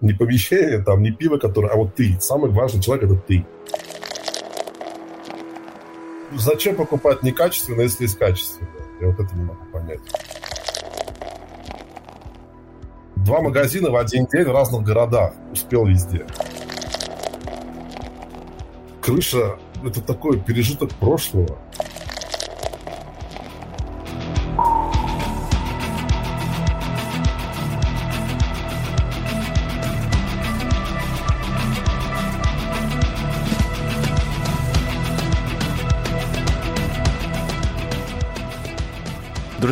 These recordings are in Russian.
Не помещение, там, не пиво, которое, а вот ты. Самый важный человек – это ты. Зачем покупать некачественно, если есть качественно? Я вот это не могу понять. Два магазина в один день в разных городах. Успел везде. Крыша – это такой пережиток прошлого.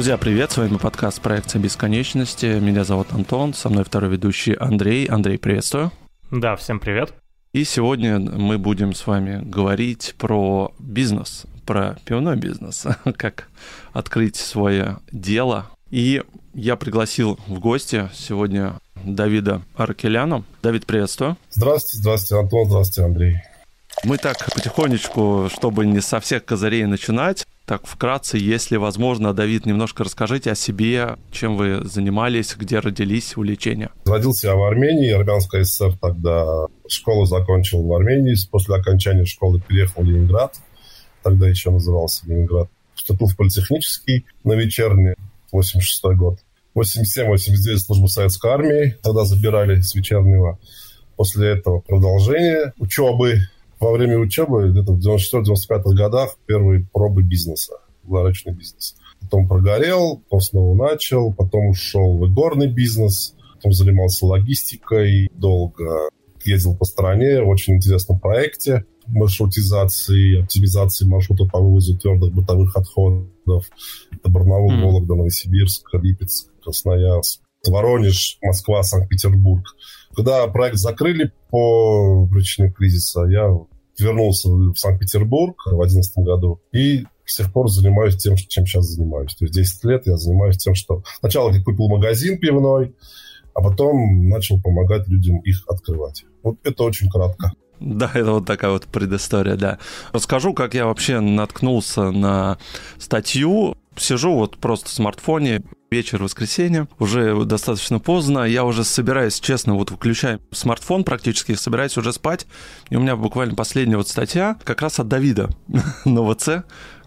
Друзья, привет! С вами подкаст «Проекция бесконечности». Меня зовут Антон, со мной второй ведущий Андрей. Андрей, приветствую. Да, всем привет. И сегодня мы будем с вами говорить про бизнес, про пивной бизнес, как открыть свое дело. И я пригласил в гости сегодня Давида Аркеляна. Давид, приветствую. Здравствуйте, здравствуйте, Антон, здравствуйте, Андрей. Мы так потихонечку, чтобы не со всех козырей начинать, так, вкратце, если возможно, Давид, немножко расскажите о себе, чем вы занимались, где родились, увлечения. Родился я в Армении, Армянская ССР тогда. Школу закончил в Армении. После окончания школы переехал в Ленинград. Тогда еще назывался Ленинград. Вступил в политехнический на вечерний, 86 год. 87-89 службу советской армии. Тогда забирали с вечернего. После этого продолжение учебы во время учебы, где-то в 94-95 годах, первые пробы бизнеса, ларочный бизнес. Потом прогорел, потом снова начал, потом ушел в игорный бизнес, потом занимался логистикой, долго ездил по стране в очень интересном проекте маршрутизации, оптимизации маршрута по вывозу твердых бытовых отходов. Это Барнаул, mm. Вологда, Новосибирск, Липецк, Красноярск, Воронеж, Москва, Санкт-Петербург. Когда проект закрыли по причине кризиса, я вернулся в Санкт-Петербург в 2011 году и с тех пор занимаюсь тем, чем сейчас занимаюсь. То есть 10 лет я занимаюсь тем, что... Сначала я купил магазин пивной, а потом начал помогать людям их открывать. Вот это очень кратко. Да, это вот такая вот предыстория, да. Расскажу, как я вообще наткнулся на статью. Сижу вот просто в смартфоне, вечер воскресенья, уже достаточно поздно, я уже собираюсь, честно, вот выключаю смартфон практически, собираюсь уже спать, и у меня буквально последняя вот статья как раз от Давида на ВЦ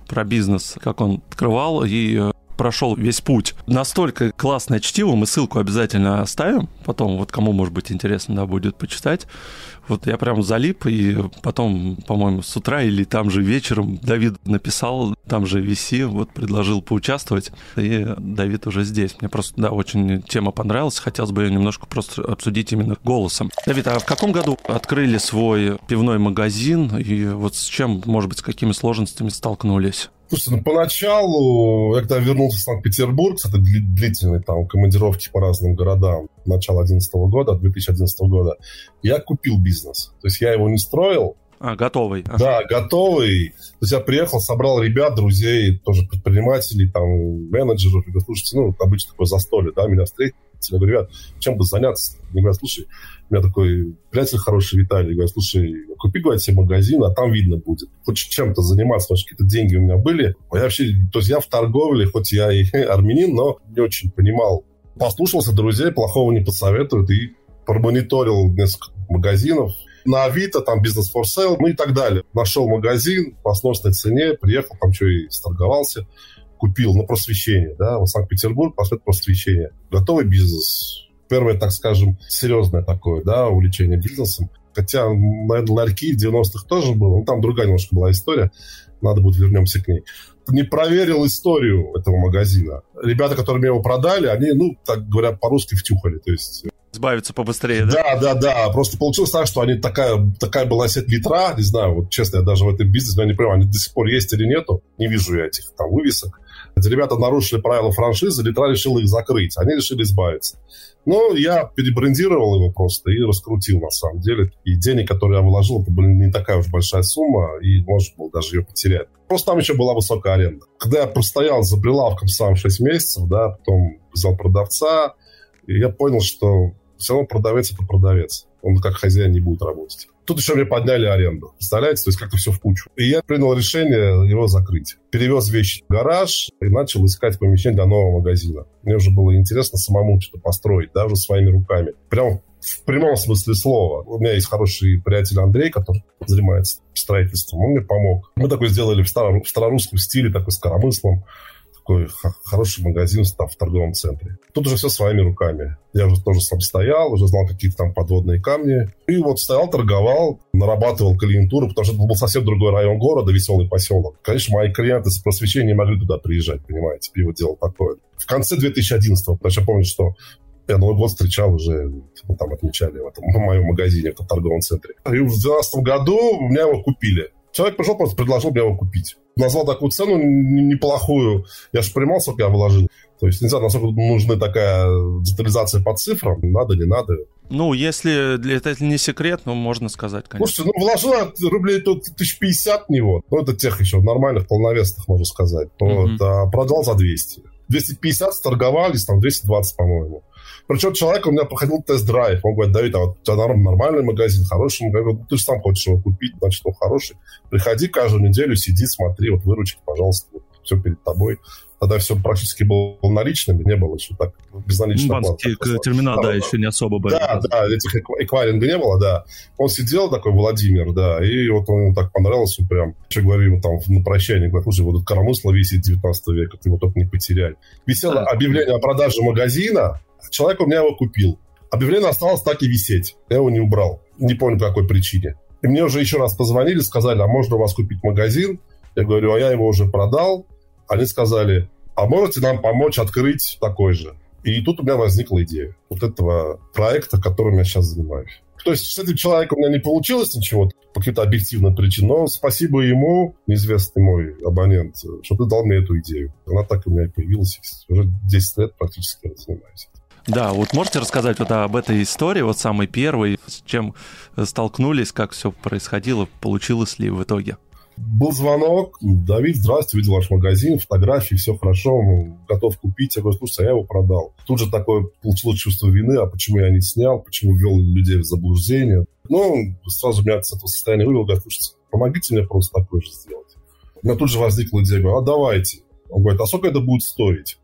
про бизнес, как он открывал, и э, прошел весь путь. Настолько классное чтиво, мы ссылку обязательно оставим, потом вот кому, может быть, интересно, да, будет почитать. Вот я прям залип, и потом, по-моему, с утра или там же вечером Давид написал, там же VC, вот предложил поучаствовать, и Давид уже здесь. Мне просто, да, очень тема понравилась, хотелось бы ее немножко просто обсудить именно голосом. Давид, а в каком году открыли свой пивной магазин, и вот с чем, может быть, с какими сложностями столкнулись? Слушайте, ну поначалу, я когда вернулся в Санкт-Петербург, это длительные там командировки по разным городам, начала 2011 года, 2011 года, я купил бизнес. То есть я его не строил, а, готовый. Да, готовый. То есть я приехал, собрал ребят, друзей, тоже предпринимателей, там, менеджеров. И говорю, слушайте, ну, обычно такое застолье, да, меня встретили. Я говорю, ребят, чем бы заняться? Они говорят, слушай, у меня такой приятель хороший Виталий, говорит, слушай, купи, говорит, себе магазин, а там видно будет. Хоть чем-то заниматься, потому какие-то деньги у меня были. Я вообще, то есть я в торговле, хоть я и армянин, но не очень понимал. Послушался друзей, плохого не посоветуют, и промониторил несколько магазинов. На Авито, там, бизнес for sale, ну и так далее. Нашел магазин по сносной цене, приехал, там что и сторговался купил на просвещение, да, в Санкт-Петербург, пошел просвещение. Готовый бизнес, первое, так скажем, серьезное такое, да, увлечение бизнесом. Хотя, наверное, ларьки в 90-х тоже было, но там другая немножко была история. Надо будет вернемся к ней. Не проверил историю этого магазина. Ребята, которые мне его продали, они, ну, так говоря, по-русски втюхали. То есть избавиться побыстрее, да? Да, да, да. Просто получилось так, что они такая, такая была сеть литра, не знаю, вот честно, я даже в этом бизнесе, я не понимаю, они до сих пор есть или нету, не вижу я этих там вывесок. Эти ребята нарушили правила франшизы, литра решил их закрыть, они решили избавиться. Но я перебрендировал его просто и раскрутил, на самом деле. И денег, которые я вложил, это была не такая уж большая сумма, и можно было даже ее потерять. Просто там еще была высокая аренда. Когда я простоял за прилавком сам 6 месяцев, да, потом взял продавца, я понял, что все равно продавец – это продавец. Он как хозяин не будет работать. Тут еще мне подняли аренду. Представляете? То есть как-то все в кучу. И я принял решение его закрыть. Перевез вещи в гараж и начал искать помещение для нового магазина. Мне уже было интересно самому что-то построить, даже своими руками. Прям в прямом смысле слова. У меня есть хороший приятель Андрей, который занимается строительством. Он мне помог. Мы такой сделали в, в старорусском стиле, такой с коромыслом такой хороший магазин там, в торговом центре. Тут уже все своими руками. Я уже тоже сам стоял, уже знал какие-то там подводные камни. И вот стоял, торговал, нарабатывал клиентуру, потому что это был совсем другой район города, веселый поселок. Конечно, мои клиенты с просвещения не могли туда приезжать, понимаете, пиво делал такое. В конце 2011 потому что я помню, что я Новый год встречал уже, мы там отмечали в, этом, в моем магазине, в этом торговом центре. И в 2012 году меня его купили. Человек пришел, просто предложил мне его купить. Назвал такую цену неплохую. Я же понимал, сколько я вложил. То есть, не знаю, насколько нужна такая детализация по цифрам. Надо, не надо. Ну, если это не секрет, ну, можно сказать, конечно. Слушайте, ну, вложил рублей тут 1050 в него. Ну, это тех еще нормальных, полновесных, можно сказать. Вот, mm-hmm. а продал за 200. 250 торговались, там 220, по-моему. Причем человек у меня проходил тест-драйв. Он говорит, Давид, а вот у тебя нормальный магазин, хороший магазин. Ну, ты же сам хочешь его купить, значит, он хороший. Приходи каждую неделю, сиди, смотри, вот выручки, пожалуйста, вот, все перед тобой. Тогда все практически было наличными, не было еще так безналичного. Банковские терминалы, да, еще не особо были. Да, да, этих эквайринга не было, да. Он сидел такой, Владимир, да, и вот он ему так понравился, прям, что говорю ему там на прощание, говорит, слушай, вот тут коромысло висит 19 века, ты его только не потеряй. Висело объявление о продаже магазина, Человек у меня его купил. Объявление осталось так и висеть. Я его не убрал. Не помню, по какой причине. И мне уже еще раз позвонили, сказали, а можно у вас купить магазин? Я говорю, а я его уже продал. Они сказали, а можете нам помочь открыть такой же? И тут у меня возникла идея вот этого проекта, которым я сейчас занимаюсь. То есть с этим человеком у меня не получилось ничего по каким-то объективным причинам, но спасибо ему, неизвестный мой абонент, что ты дал мне эту идею. Она так у меня и появилась. Уже 10 лет практически я занимаюсь. Да, вот можете рассказать вот об этой истории, вот самой первой, с чем столкнулись, как все происходило, получилось ли в итоге? Был звонок, Давид, здравствуйте, видел ваш магазин, фотографии, все хорошо, готов купить. Я говорю, слушай, я его продал. Тут же такое получилось чувство вины, а почему я не снял, почему ввел людей в заблуждение. Ну, сразу меня с этого состояния вывел, говорит, слушайте, помогите мне просто такое же сделать. У меня тут же возникла идея, говорю, а давайте. Он говорит, а сколько это будет стоить?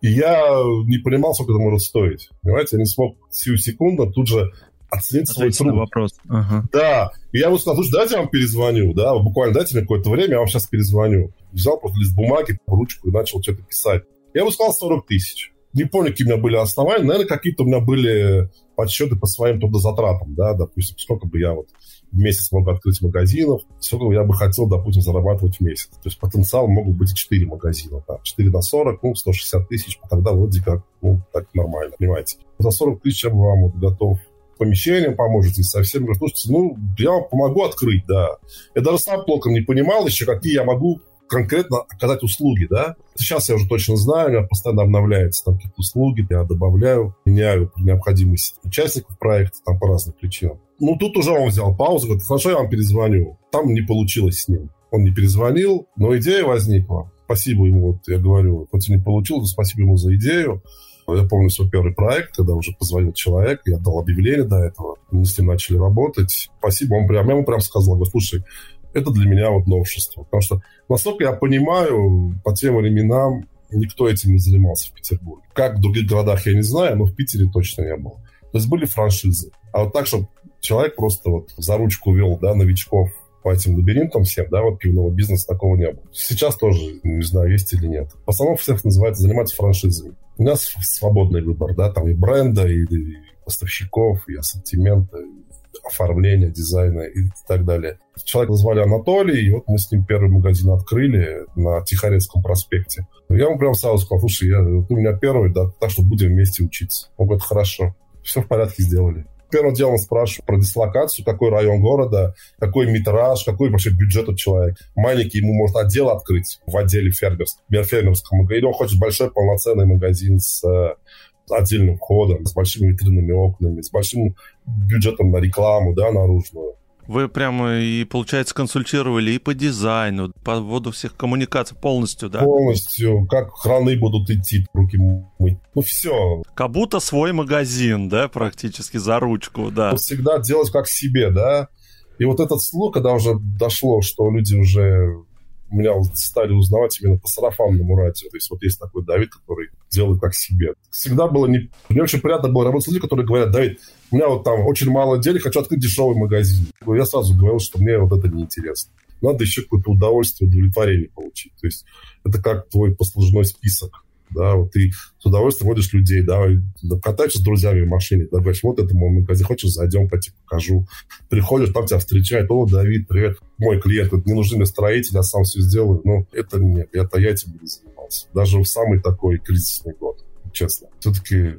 И я не понимал, сколько это может стоить. Понимаете, я не смог всю секунду тут же оценить свой труд. вопрос. Ага. Да. И я ему сказал, слушай, дайте я вам перезвоню, да, буквально дайте мне какое-то время, я вам сейчас перезвоню. Взял просто лист бумаги, ручку и начал что-то писать. Я ему сказал 40 тысяч. Не помню, какие у меня были основания, наверное, какие-то у меня были подсчеты по своим трудозатратам, да, допустим, сколько бы я вот в месяц мог открыть магазинов, сколько я бы хотел, допустим, зарабатывать в месяц. То есть потенциал могут быть и 4 магазина. Да. 4 на 40, ну, 160 тысяч, тогда вроде как, ну, так нормально, понимаете. За 40 тысяч я бы вам вот готов помещением поможете, совсем говорю, слушайте, ну, я вам помогу открыть, да. Я даже сам толком не понимал еще, какие я могу конкретно оказать услуги, да. Сейчас я уже точно знаю, у меня постоянно обновляются там какие-то услуги, я добавляю, меняю необходимость участников проекта там по разным причинам. Ну, тут уже он взял паузу, говорит, хорошо, я вам перезвоню. Там не получилось с ним. Он не перезвонил, но идея возникла. Спасибо ему, вот я говорю, хоть и не получилось, но спасибо ему за идею. Я помню свой первый проект, когда уже позвонил человек, я дал объявление до этого, мы с ним начали работать. Спасибо, он прям, я ему прям сказал, говорю, слушай, это для меня вот новшество. Потому что, насколько я понимаю, по тем временам никто этим не занимался в Петербурге. Как в других городах, я не знаю, но в Питере точно не было. То есть были франшизы. А вот так, чтобы человек просто вот за ручку вел, да, новичков по этим лабиринтам всем, да, вот пивного бизнеса такого не было. Сейчас тоже, не знаю, есть или нет. В основном всех называется заниматься франшизами. У нас свободный выбор, да, там и бренда, и, и поставщиков, и ассортимента, и оформления, дизайна и так далее. Человека звали Анатолий, и вот мы с ним первый магазин открыли на Тихорецком проспекте. Я ему прям сразу сказал, слушай, я, ты у меня первый, да, так что будем вместе учиться. Он говорит, хорошо. Все в порядке сделали. Первым делом спрашиваю про дислокацию, какой район города, какой метраж, какой вообще бюджет у человека. Маленький ему может отдел открыть в отделе фермерском, фермерском. Или он хочет большой полноценный магазин с э, отдельным входом, с большими витринными окнами, с большим бюджетом на рекламу, да, наружную. Вы прямо и, получается, консультировали и по дизайну, по вводу всех коммуникаций полностью, да? Полностью. Как храны будут идти, руки мыть. Ну, все. Как будто свой магазин, да, практически за ручку, да. Всегда делать как себе, да. И вот этот слух, когда уже дошло, что люди уже меня стали узнавать именно по сарафанному радио. То есть вот есть такой Давид, который делает как себе. Всегда было не... Мне очень приятно было работать с людьми, которые говорят, Давид, у меня вот там очень мало денег, хочу открыть дешевый магазин. Я сразу говорил, что мне вот это неинтересно. Надо еще какое-то удовольствие, удовлетворение получить. То есть это как твой послужной список да, вот ты с удовольствием водишь людей, да, катаешься с друзьями в машине, да, говоришь, вот это мой магазин, хочешь, зайдем, пойти покажу. Приходишь, там тебя встречают, о, Давид, привет, мой клиент, вот не нужны мне строители, я сам все сделаю. Ну, это нет, это я этим не занимался. Даже в самый такой кризисный год, честно. Все-таки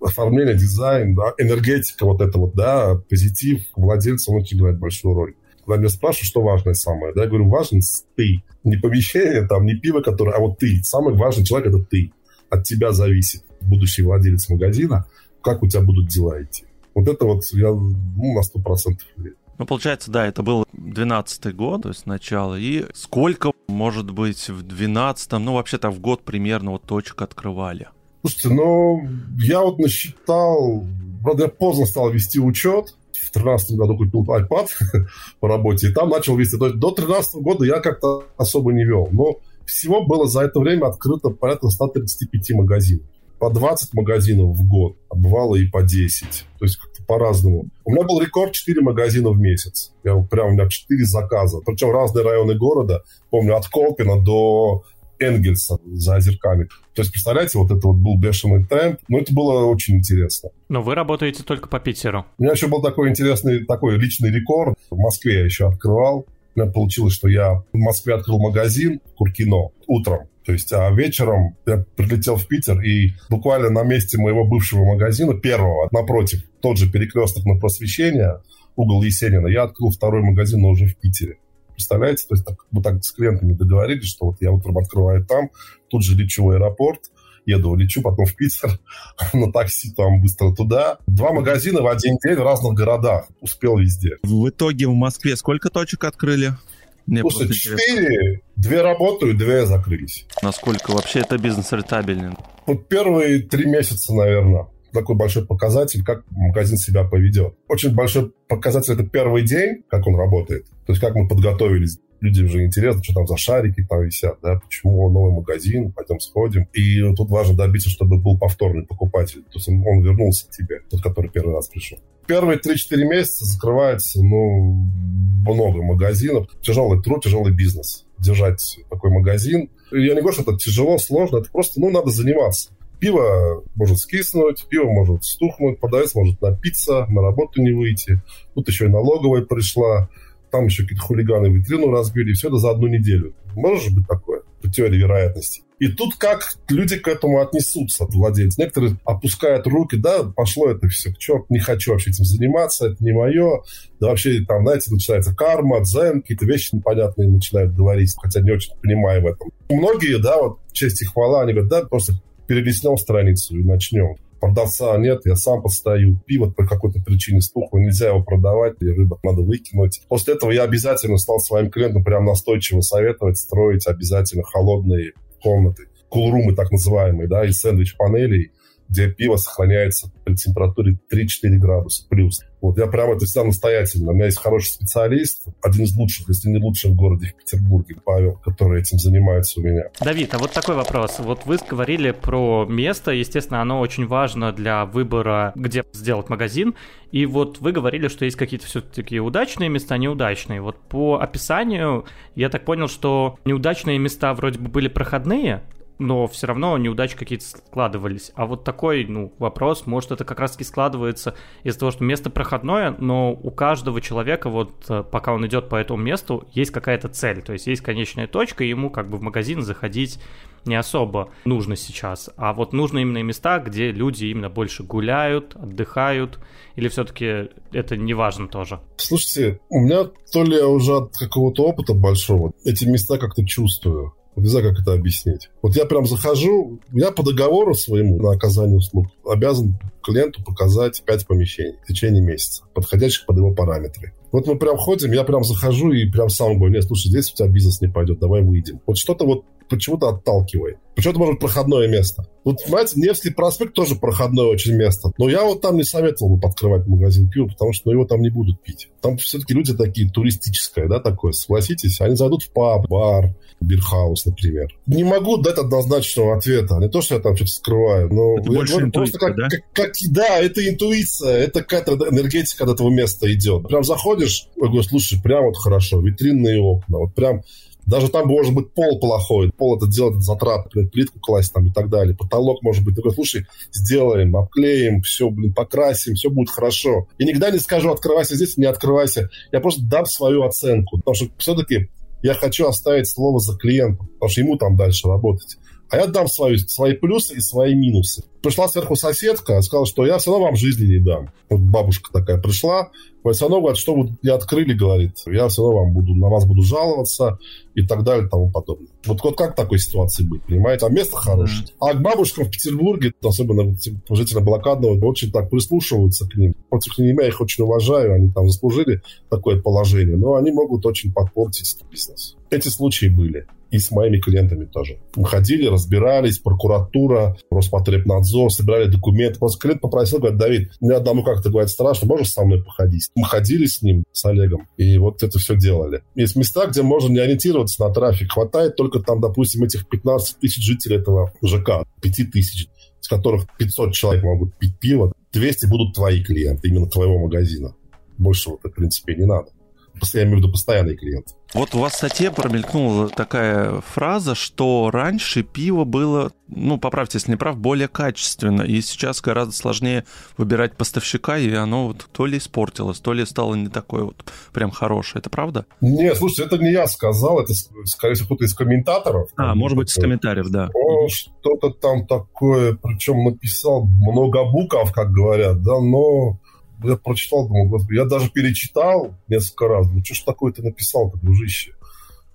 оформление, дизайн, да, энергетика вот это вот, да, позитив владельца, он играет большую роль. Когда меня спрашивают, что важное самое, да, я говорю, важен ты. Не помещение, там, не пиво, которое, а вот ты. Самый важный человек – это ты. От тебя зависит, будущий владелец магазина, как у тебя будут дела идти. Вот это вот я ну, на сто процентов верю. Ну, получается, да, это был 12 год, то есть начало. И сколько, может быть, в 12 ну, вообще-то в год примерно вот точек открывали? Слушайте, ну, я вот насчитал... Правда, я поздно стал вести учет, в 2013 году купил iPad по работе, и там начал вести. То есть до 2013 года я как-то особо не вел. Но всего было за это время открыто порядка 135 магазинов. По 20 магазинов в год, а бывало и по 10. То есть как-то по-разному. У меня был рекорд 4 магазина в месяц. Я прям, у меня 4 заказа. Причем разные районы города. Помню, от Колпина до Энгельса за озерками. То есть, представляете, вот это вот был бешеный темп. Но это было очень интересно. Но вы работаете только по Питеру. У меня еще был такой интересный, такой личный рекорд. В Москве я еще открывал. У меня получилось, что я в Москве открыл магазин Куркино утром. То есть, а вечером я прилетел в Питер, и буквально на месте моего бывшего магазина, первого, напротив, тот же перекресток на просвещение, угол Есенина, я открыл второй магазин, но уже в Питере. Представляете? То есть так, мы так с клиентами договорились, что вот я утром открываю там, тут же лечу в аэропорт, еду, лечу потом в Питер на такси там быстро туда. Два магазина в один день в разных городах. Успел везде. В итоге в Москве сколько точек открыли? Мне Слушай, четыре, две работают, две закрылись. Насколько вообще это бизнес рентабельный? Вот первые три месяца, наверное такой большой показатель, как магазин себя поведет. Очень большой показатель – это первый день, как он работает. То есть как мы подготовились. Людям же интересно, что там за шарики там висят, да, почему новый магазин, пойдем сходим. И тут важно добиться, чтобы был повторный покупатель. То есть он, вернулся к тебе, тот, который первый раз пришел. Первые 3-4 месяца закрывается, ну, много магазинов. Тяжелый труд, тяжелый бизнес. Держать такой магазин. Я не говорю, что это тяжело, сложно, это просто, ну, надо заниматься. Пиво может скиснуть, пиво может стухнуть, продавец может напиться, на работу не выйти. Тут еще и налоговая пришла, там еще какие-то хулиганы витрину разбили, все это за одну неделю. Может быть такое по теории вероятности. И тут как люди к этому отнесутся, владельцы. Некоторые опускают руки, да, пошло это все к черту, не хочу вообще этим заниматься, это не мое. Да вообще там, знаете, начинается карма, дзен, какие-то вещи непонятные начинают говорить, хотя не очень понимаю в этом. Многие, да, вот честь и хвала, они говорят, да, просто перелистнем страницу и начнем. Продавца нет, я сам подстаю. Пиво по какой-то причине стухло, нельзя его продавать, и рыбок надо выкинуть. После этого я обязательно стал своим клиентам прям настойчиво советовать, строить обязательно холодные комнаты, кулрумы так называемые, да, из сэндвич-панелей, где пиво сохраняется при температуре 3-4 градуса плюс. Вот я прямо это всегда настоятельно. У меня есть хороший специалист, один из лучших, если не лучший в городе в Петербурге, Павел, который этим занимается у меня. Давид, а вот такой вопрос. Вот вы говорили про место, естественно, оно очень важно для выбора, где сделать магазин. И вот вы говорили, что есть какие-то все-таки удачные места, неудачные. Вот по описанию я так понял, что неудачные места вроде бы были проходные, но все равно неудачи какие-то складывались. А вот такой, ну, вопрос, может, это как раз-таки складывается из-за того, что место проходное, но у каждого человека, вот э, пока он идет по этому месту, есть какая-то цель, то есть есть конечная точка, и ему как бы в магазин заходить не особо нужно сейчас. А вот нужны именно места, где люди именно больше гуляют, отдыхают, или все-таки это не важно тоже? Слушайте, у меня то ли я уже от какого-то опыта большого эти места как-то чувствую. Не знаю, как это объяснить. Вот я прям захожу, я по договору своему на оказание услуг обязан клиенту показать 5 помещений в течение месяца, подходящих под его параметры. Вот мы прям ходим, я прям захожу и прям сам говорю, нет, слушай, здесь у тебя бизнес не пойдет, давай выйдем. Вот что-то вот почему-то отталкивает. Почему-то, может, проходное место. Вот, понимаете, Невский проспект тоже проходное очень место. Но я вот там не советовал бы открывать магазин пива, потому что ну, его там не будут пить. Там все-таки люди такие туристические, да, такое, согласитесь. Они зайдут в паб, бар, бирхаус, например. Не могу дать однозначного ответа. Не то, что я там что-то скрываю, но... Это больше говорю, интуиция, как, да? Как, как, да, это интуиция, это какая-то энергетика от этого места идет. Прям заходишь, ой, говорю, слушай, прям вот хорошо, витринные окна, вот прям даже там может быть пол плохой. Пол это делать затрат, плитку класть там и так далее. Потолок может быть такой, слушай, сделаем, обклеим, все, блин, покрасим, все будет хорошо. Я никогда не скажу, открывайся здесь, не открывайся. Я просто дам свою оценку. Потому что все-таки я хочу оставить слово за клиентом, потому что ему там дальше работать. А я дам свои, свои плюсы и свои минусы. Пришла сверху соседка, сказала, что я все равно вам жизни не дам. Вот бабушка такая пришла, все равно говорит, что вы не открыли, говорит, я все равно вам буду, на вас буду жаловаться и так далее и тому подобное. Вот, вот как в такой ситуации быть, понимаете? А место хорошее. А к бабушкам в Петербурге, особенно жители блокадного, очень так прислушиваются к ним. Против них я их очень уважаю, они там заслужили такое положение, но они могут очень подпортить бизнес. Эти случаи были и с моими клиентами тоже. Мы ходили, разбирались, прокуратура, Роспотребнадзор, собирали документы. Просто клиент попросил, говорит, Давид, мне одному как-то, говорит, страшно, можешь со мной походить? Мы ходили с ним, с Олегом, и вот это все делали. Есть места, где можно не ориентироваться на трафик. Хватает только там, допустим, этих 15 тысяч жителей этого ЖК, 5 тысяч, из которых 500 человек могут пить пиво, 200 будут твои клиенты, именно твоего магазина. Больше вот, в принципе, не надо. Я имею в виду постоянные клиенты. Вот у вас в статье промелькнула такая фраза, что раньше пиво было, ну, поправьте, если не прав, более качественно, и сейчас гораздо сложнее выбирать поставщика, и оно вот то ли испортилось, то ли стало не такое вот прям хорошее. Это правда? Не, слушайте, это не я сказал, это, скорее всего, кто-то из комментаторов. А, может быть, из комментариев, да. Что-то там такое, причем написал много букв, как говорят, да, но я прочитал, думал, господи, я даже перечитал несколько раз, ну что ж такое ты написал-то, дружище?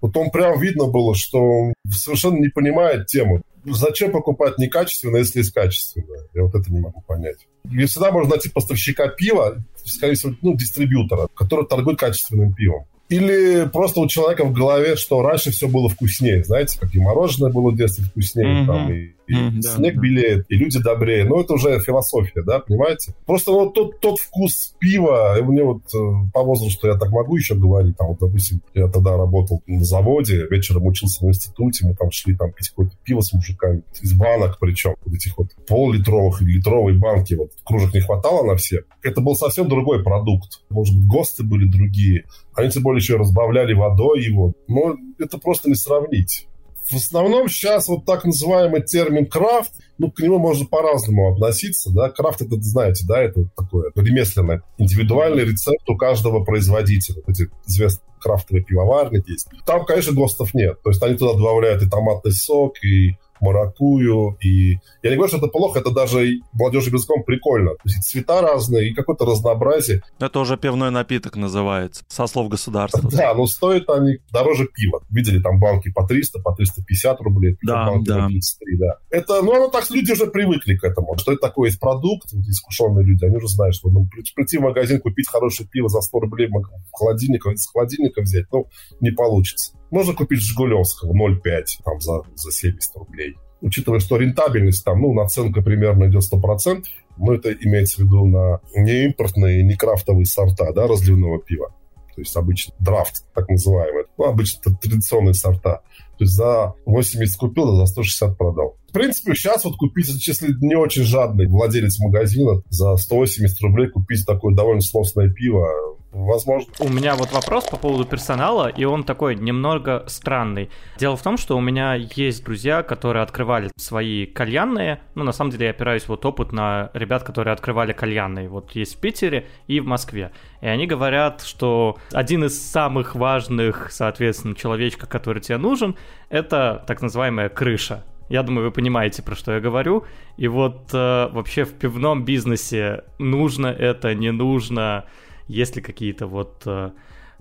Вот он прям видно было, что он совершенно не понимает тему. Зачем покупать некачественно, если есть качественное? Я вот это не могу понять. И всегда можно найти поставщика пива, скорее всего, ну, дистрибьютора, который торгует качественным пивом. Или просто у человека в голове, что раньше все было вкуснее. Знаете, как и мороженое было в детстве вкуснее, mm-hmm. там, и, и mm-hmm, снег да, белеет, и люди добрее. Но это уже философия, да, понимаете? Просто вот тот, тот вкус пива, и мне вот э, по возрасту я так могу еще говорить, там, вот, допустим, я тогда работал на заводе, вечером учился в институте, мы там шли там пить какое-то пиво с мужиками, из банок причем, вот этих вот пол-литровых или литровой банки, вот кружек не хватало на все. Это был совсем другой продукт. Может быть, ГОСТы были другие, они тем более еще разбавляли водой его. Но это просто не сравнить. В основном сейчас вот так называемый термин крафт, ну, к нему можно по-разному относиться, да. Крафт, это, знаете, да, это такое ремесленное, индивидуальный рецепт у каждого производителя. Эти известные крафтовые пивоварни есть. Там, конечно, ГОСТов нет. То есть они туда добавляют и томатный сок, и маракую. И я не говорю, что это плохо, это даже молодежи языком прикольно. То есть цвета разные и какое-то разнообразие. Это уже пивной напиток называется, со слов государства. Да, но стоят они дороже пива. Видели там банки по 300, по 350 рублей. Да, банки да. по 33, да. Это, ну, оно так, люди уже привыкли к этому. Что это такое есть продукт, искушенные люди, они уже знают, что ну, прийти в магазин, купить хорошее пиво за 100 рублей в холодильник, из холодильника взять, ну, не получится. Можно купить Жигулевского 0,5 там, за, за 70 рублей. Учитывая, что рентабельность там, ну, наценка примерно идет 100%, но это имеется в виду на не импортные, не крафтовые сорта, да, разливного пива. То есть обычно драфт, так называемый. Ну, обычно это традиционные сорта. То есть за 80 купил, а за 160 продал. В принципе, сейчас вот купить, если не очень жадный владелец магазина, за 180 рублей купить такое довольно сносное пиво, Возможно. У меня вот вопрос по поводу персонала, и он такой немного странный. Дело в том, что у меня есть друзья, которые открывали свои кальянные. Ну, на самом деле, я опираюсь вот опыт на ребят, которые открывали кальянные. Вот есть в Питере и в Москве. И они говорят, что один из самых важных, соответственно, человечка, который тебе нужен, это так называемая крыша. Я думаю, вы понимаете, про что я говорю. И вот э, вообще в пивном бизнесе нужно это, не нужно есть ли какие-то вот э,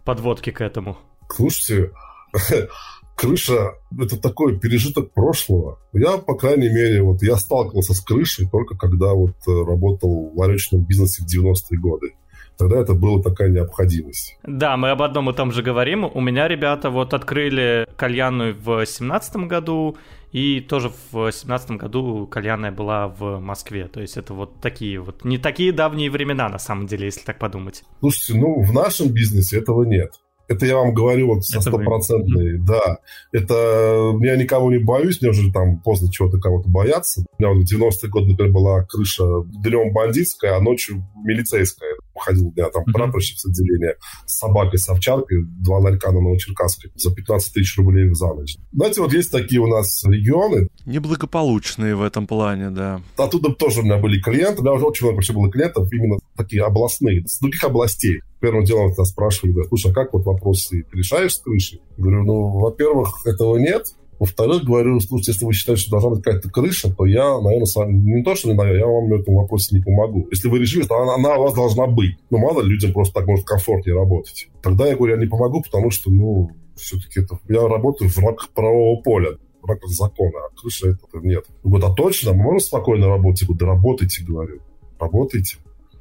подводки к этому? Слушайте, крыша – это такой пережиток прошлого. Я, по крайней мере, вот я сталкивался с крышей только когда вот э, работал в ларечном бизнесе в 90-е годы. Тогда это была такая необходимость. Да, мы об одном и том же говорим. У меня ребята вот открыли кальянную в семнадцатом году, и тоже в семнадцатом году кальянная была в Москве. То есть это вот такие вот, не такие давние времена, на самом деле, если так подумать. Слушайте, ну, в нашем бизнесе этого нет. Это я вам говорю вот со стопроцентной, да. Это я никого не боюсь, мне уже там поздно чего-то кого-то бояться. У меня вот в 90-е годы, например, была крыша днем бандитская, а ночью милицейская. Ходил у меня там прапорщик с отделения с собакой, с овчаркой, два ларька на Новочеркасской за 15 тысяч рублей за ночь. Знаете, вот есть такие у нас регионы. Неблагополучные в этом плане, да. Оттуда тоже у меня были клиенты, у меня уже очень много вообще было клиентов именно такие областные, с других областей первым делом тебя спрашивали, говорят, слушай, а как вот вопросы ты решаешь с крышей? Говорю, ну, во-первых, этого нет. Во-вторых, говорю, слушайте, если вы считаете, что должна быть какая-то крыша, то я, наверное, с вами, не то, что не наверное, я вам в этом вопросе не помогу. Если вы решили, то она, она у вас должна быть. Ну, мало ли, людям просто так может комфортнее работать. Тогда я говорю, я не помогу, потому что, ну, все-таки это, я работаю в рамках правового поля в рамках закона, а крыша это нет. Вот, а точно, мы можем спокойно работать? Говорю, да работайте, говорю, работайте.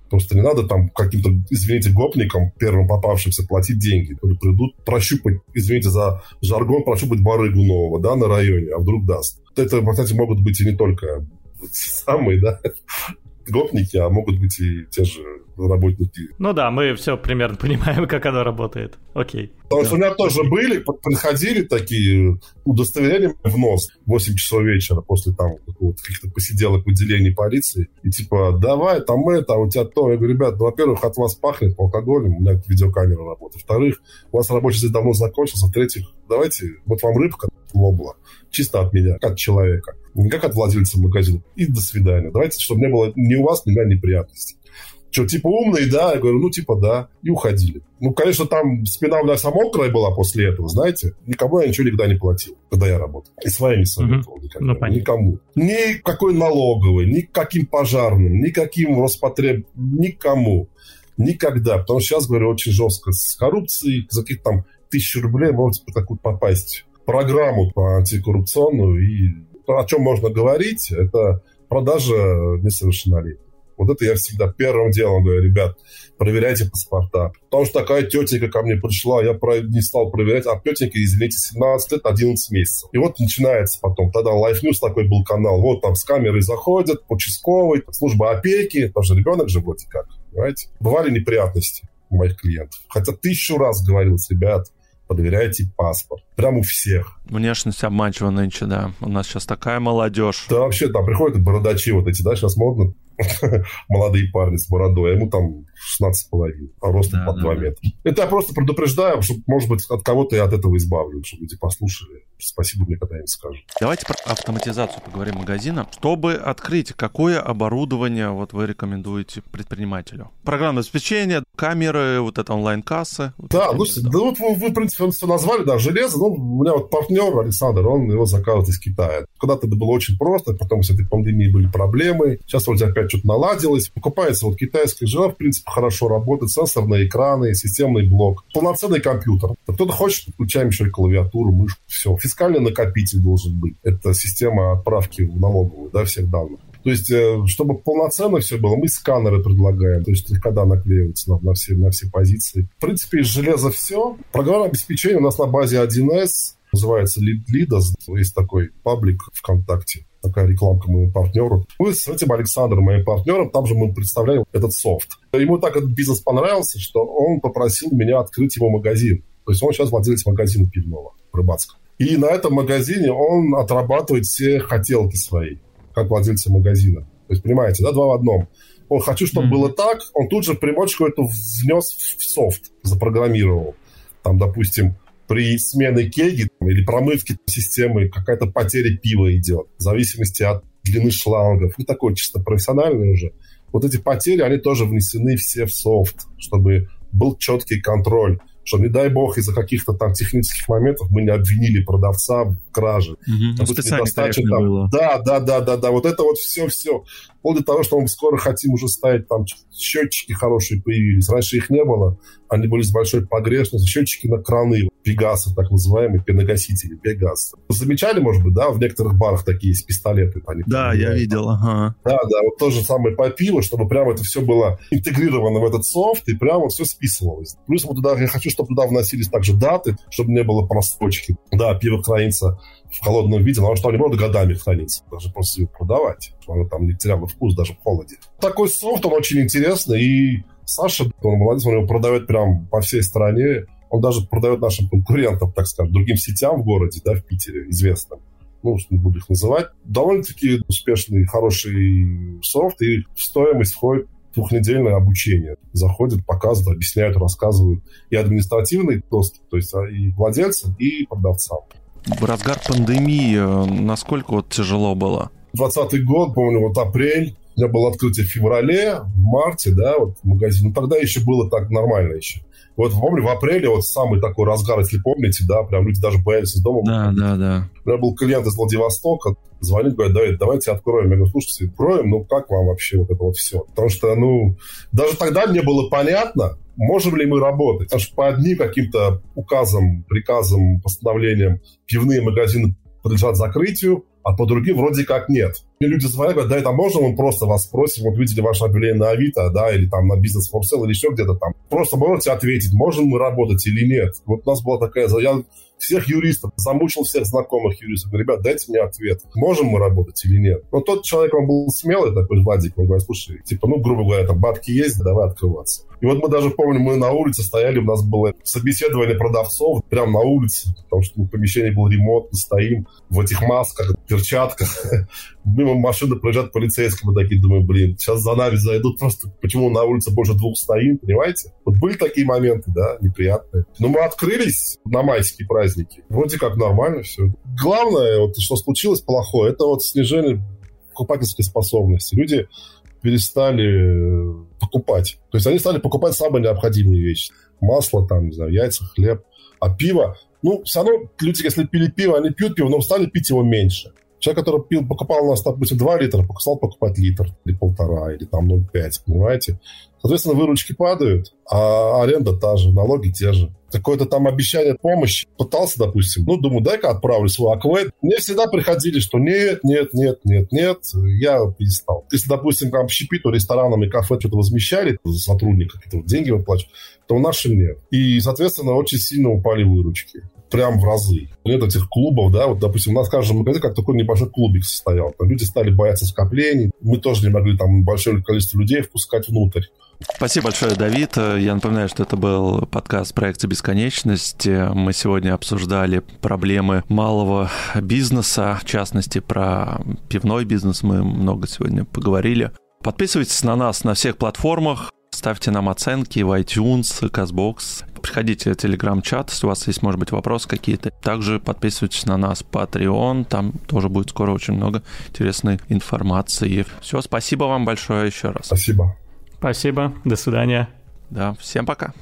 Просто не надо там каким-то, извините, гопникам, первым попавшимся, платить деньги, придут прощупать, извините за жаргон, прощупать барыгу нового, да, на районе, а вдруг даст. Это, кстати, могут быть и не только самые, да, гопники, а могут быть и те же работники. Ну да, мы все примерно понимаем, как оно работает. Окей. Потому да. что у меня тоже были, приходили такие удостоверения в нос в 8 часов вечера после там каких-то посиделок в отделении полиции. И типа, давай, там это, а у тебя то. Я говорю, ребят, ну, во-первых, от вас пахнет алкоголем, у меня видеокамера работает. Во-вторых, у вас рабочий день давно закончился. В-третьих, давайте, вот вам рыбка лобла. Чисто от меня, как человека. Не как от владельца магазина. И до свидания. Давайте, чтобы не было ни у вас, ни у меня неприятностей. Что, типа умный, да? Я говорю, ну, типа, да. И уходили. Ну, конечно, там спина у меня вся мокрая была после этого, знаете. Никому я ничего никогда не платил, когда я работал. И своими советовал угу. никогда. Ну, никому. Никакой налоговый, никаким пожарным, никаким Роспотреб, никому. Никогда. Потому что сейчас, говорю, очень жестко с коррупцией. За каких-то там тысячу рублей можете по такую попасть программу по антикоррупционную. И о чем можно говорить, это продажа несовершеннолетних. Вот это я всегда первым делом говорю, ребят, проверяйте паспорта. Потому что такая тетенька ко мне пришла, я не стал проверять, а тетенька, извините, 17 лет, 11 месяцев. И вот начинается потом, тогда Life News такой был канал, вот там с камерой заходят, участковый, служба опеки, потому что ребенок же вроде как, понимаете. Бывали неприятности у моих клиентов. Хотя тысячу раз говорил, ребят, проверяйте паспорт. Прям у всех. Внешность обманчива нынче, да. У нас сейчас такая молодежь. Да, вообще, там приходят бородачи вот эти, да, сейчас модно молодые парни с бородой, а ему там 16,5, а ростом да, под 2 да, метра. Да. Это я просто предупреждаю, чтобы, может быть, от кого-то я от этого избавлю, чтобы люди послушали. Спасибо мне когда-нибудь скажут. Давайте про автоматизацию поговорим магазина. Чтобы открыть, какое оборудование вот вы рекомендуете предпринимателю? Программное обеспечение, камеры, вот это онлайн-кассы? Вот да, ну, да вот вы, вы, в принципе, все назвали, да, железо. Ну, у меня вот партнер Александр, он его заказывает из Китая. Когда-то это было очень просто, потом с этой пандемией были проблемы. Сейчас вроде опять что-то наладилось. Покупается вот китайская жена, в принципе, хорошо работает, сенсорные экраны, системный блок. Полноценный компьютер. Кто-то хочет, подключаем еще и клавиатуру, мышку, все. Фискальный накопитель должен быть. Это система отправки в налоговую, да, всех данных. То есть, э, чтобы полноценно все было, мы сканеры предлагаем, то есть когда наклеиваются на, на, все, на все позиции. В принципе, из железа все. Программное обеспечение у нас на базе 1С, называется Leadus, есть такой паблик ВКонтакте такая рекламка моему партнеру. Мы с этим Александром, моим партнером, там же мы представляем этот софт. Ему так этот бизнес понравился, что он попросил меня открыть его магазин. То есть он сейчас владелец магазина пивного рыбацкого. И на этом магазине он отрабатывает все хотелки свои, как владельца магазина. То есть, понимаете, да, два в одном. Он хочу, чтобы mm-hmm. было так, он тут же примочку эту внес в софт, запрограммировал. Там, допустим, при смене кеги или промывке системы какая-то потеря пива идет, в зависимости от длины шлангов. Ну, такой чисто профессиональный уже. Вот эти потери, они тоже внесены все в софт, чтобы был четкий контроль, что, не дай бог, из-за каких-то там технических моментов мы не обвинили продавца в краже. Угу. Там, было. Да, да, да, да, да, вот это вот все-все. Вплоть до того, что мы скоро хотим уже ставить там счетчики хорошие появились. Раньше их не было, они были с большой погрешностью. Счетчики на краны, пегасы, так называемые, пеногасители, пегас. Замечали, может быть, да, в некоторых барах такие есть пистолеты. Они да, я видел, ага. Да, да, вот то же самое по пиву, чтобы прямо это все было интегрировано в этот софт, и прямо все списывалось. Плюс вот туда, я хочу, чтобы туда вносились также даты, чтобы не было прострочки. Да, пиво хранится в холодном виде, потому что оно не может годами храниться, даже просто ее продавать, чтобы оно там не теряло вкус даже в холоде. Такой софт, он очень интересный, и Саша, он молодец, он его продает прям по всей стране, он даже продает нашим конкурентам, так скажем, другим сетям в городе, да, в Питере, известным ну, не буду их называть, довольно-таки успешный, хороший софт, и в стоимость входит двухнедельное обучение. Заходят, показывают, объясняют, рассказывают. И административный доступ, то есть а, и владельцам, и продавцам в разгар пандемии э, насколько вот тяжело было? 20 год, помню, вот апрель, у меня было открытие в феврале, в марте, да, вот магазин. Ну, тогда еще было так нормально еще. Вот помню, в апреле вот самый такой разгар, если помните, да, прям люди даже боялись из дома. Да, да, да. У меня был клиент из Владивостока, звонит, говорит, Давид, давайте откроем. Я говорю, слушайте, откроем, ну как вам вообще вот это вот все? Потому что, ну, даже тогда мне было понятно, можем ли мы работать. Потому что по одним каким-то указам, приказам, постановлениям пивные магазины подлежат закрытию, а по другим вроде как нет. И люди звонят, говорят, да, это можно мы просто вас спросим, вот видели ваше объявление на Авито, да, или там на бизнес for sale, или еще где-то там. Просто можете ответить, можем мы работать или нет. Вот у нас была такая, я всех юристов, замучил всех знакомых юристов. Ребят, дайте мне ответ, можем мы работать или нет. Но тот человек, он был смелый такой, Владик, он говорит, слушай, типа, ну, грубо говоря, там бабки есть, давай открываться. И вот мы даже помним, мы на улице стояли, у нас было собеседование продавцов прямо на улице, потому что ну, помещение было ремонтно, стоим в этих масках, перчатках. Мимо машины проезжают полицейские, мы такие думаем, блин, сейчас за нами зайдут просто, почему на улице больше двух стоим, понимаете? Вот были такие моменты, да, неприятные. Но мы открылись на майские праздники. Вроде как нормально все. Главное, вот что случилось плохое, это вот снижение покупательской способности. Люди перестали э, покупать. То есть они стали покупать самые необходимые вещи. Масло, там, не знаю, яйца, хлеб. А пиво, ну, все равно люди, если пили пиво, они пьют пиво, но стали пить его меньше. Человек, который пил, покупал у нас, допустим, 2 литра, стал покупать литр или полтора, или там 0,5, понимаете? Соответственно, выручки падают, а аренда та же, налоги те же. Какое-то там обещание помощи. Пытался, допустим, ну, думаю, дай-ка отправлю свой аквейт. Мне всегда приходили, что нет, нет, нет, нет, нет. Я перестал. Если, допустим, там щепиту ресторанам и кафе что-то возмещали за сотрудника, какие-то деньги выплачивают, то в нашем нет. И, соответственно, очень сильно упали выручки прям в разы. Нет этих клубов, да, вот, допустим, у нас в каждом магазине как такой небольшой клубик состоял. Там люди стали бояться скоплений, мы тоже не могли там большое количество людей впускать внутрь. Спасибо большое, Давид. Я напоминаю, что это был подкаст проекта «Бесконечность». Мы сегодня обсуждали проблемы малого бизнеса, в частности, про пивной бизнес мы много сегодня поговорили. Подписывайтесь на нас на всех платформах, ставьте нам оценки в iTunes, CastBox. Приходите в телеграм-чат, если у вас есть, может быть, вопросы какие-то. Также подписывайтесь на нас Patreon, там тоже будет скоро очень много интересной информации. Все, спасибо вам большое еще раз. Спасибо. Спасибо, до свидания. Да, всем пока.